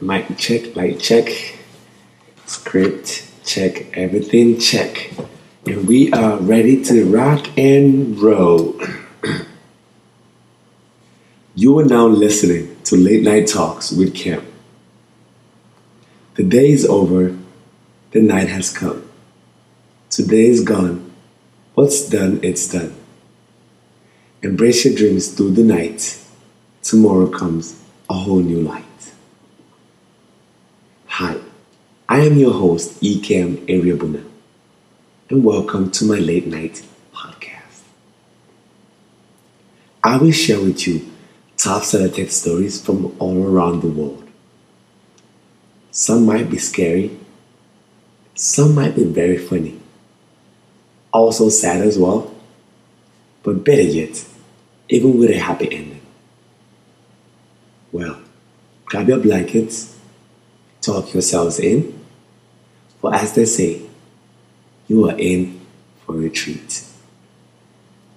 Mic check, light check, script check, everything check. And we are ready to rock and roll. you are now listening to Late Night Talks with Kim. The day is over, the night has come. Today is gone. What's done, it's done. Embrace your dreams through the night. Tomorrow comes a whole new light. Hi, I am your host, Ekem Eriabuna, and welcome to my late night podcast. I will share with you top selected stories from all around the world. Some might be scary, some might be very funny, also sad as well, but better yet, even with a happy ending. Well, grab your blankets talk yourselves in. For as they say, you are in for a treat.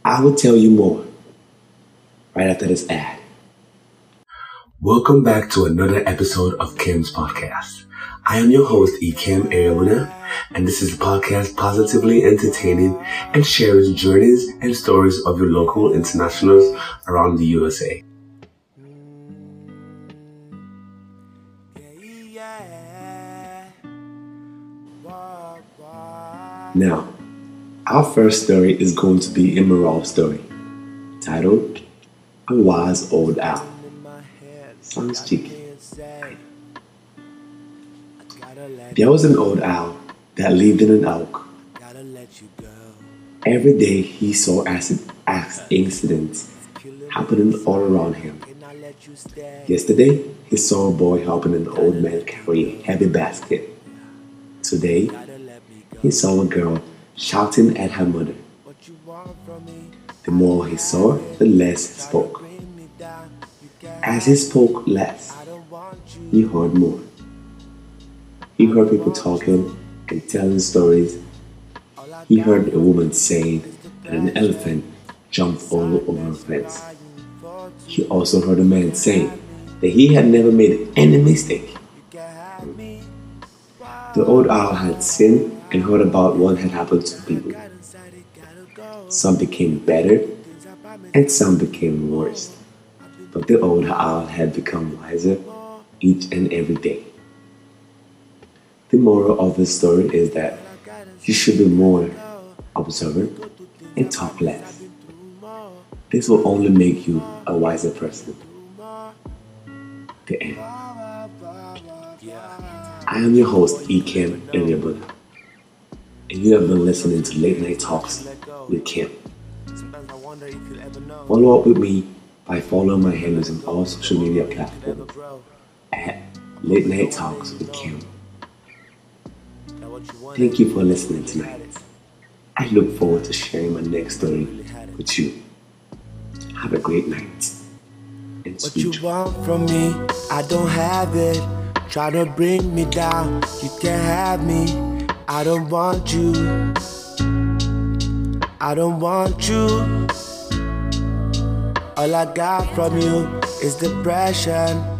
I will tell you more right after this ad. Welcome back to another episode of Kim's podcast. I am your host, Ekim Ariona, and this is a podcast positively entertaining and shares journeys and stories of your local internationals around the USA. Now, our first story is going to be a moral story titled A Wise Old Owl. Sounds cheeky. There was an old owl that lived in an oak. Every day he saw acid incidents happening all around him. Yesterday, he saw a boy helping an old man carry a heavy basket. Today, he saw a girl shouting at her mother. The more he saw, the less he spoke. As he spoke less, he heard more. He heard people talking and telling stories. He heard a woman saying that an elephant jumped all over a fence. He also heard a man saying that he had never made any mistake. The old owl had seen and heard about what had happened to people. Some became better and some became worse. But the old owl had become wiser each and every day. The moral of the story is that you should be more observant and talk less. This will only make you a wiser person. The end. I am your host, Ekem Iliabuda and you have been listening to Late Night Talks with Kim. Follow up with me by following my handles on all social media platforms at Late Night Talks with Kim. Thank you for listening tonight. I look forward to sharing my next story with you. Have a great night. And what you want from me, I don't have it. Try to bring me down, you can't have me. I don't want you. I don't want you. All I got from you is depression.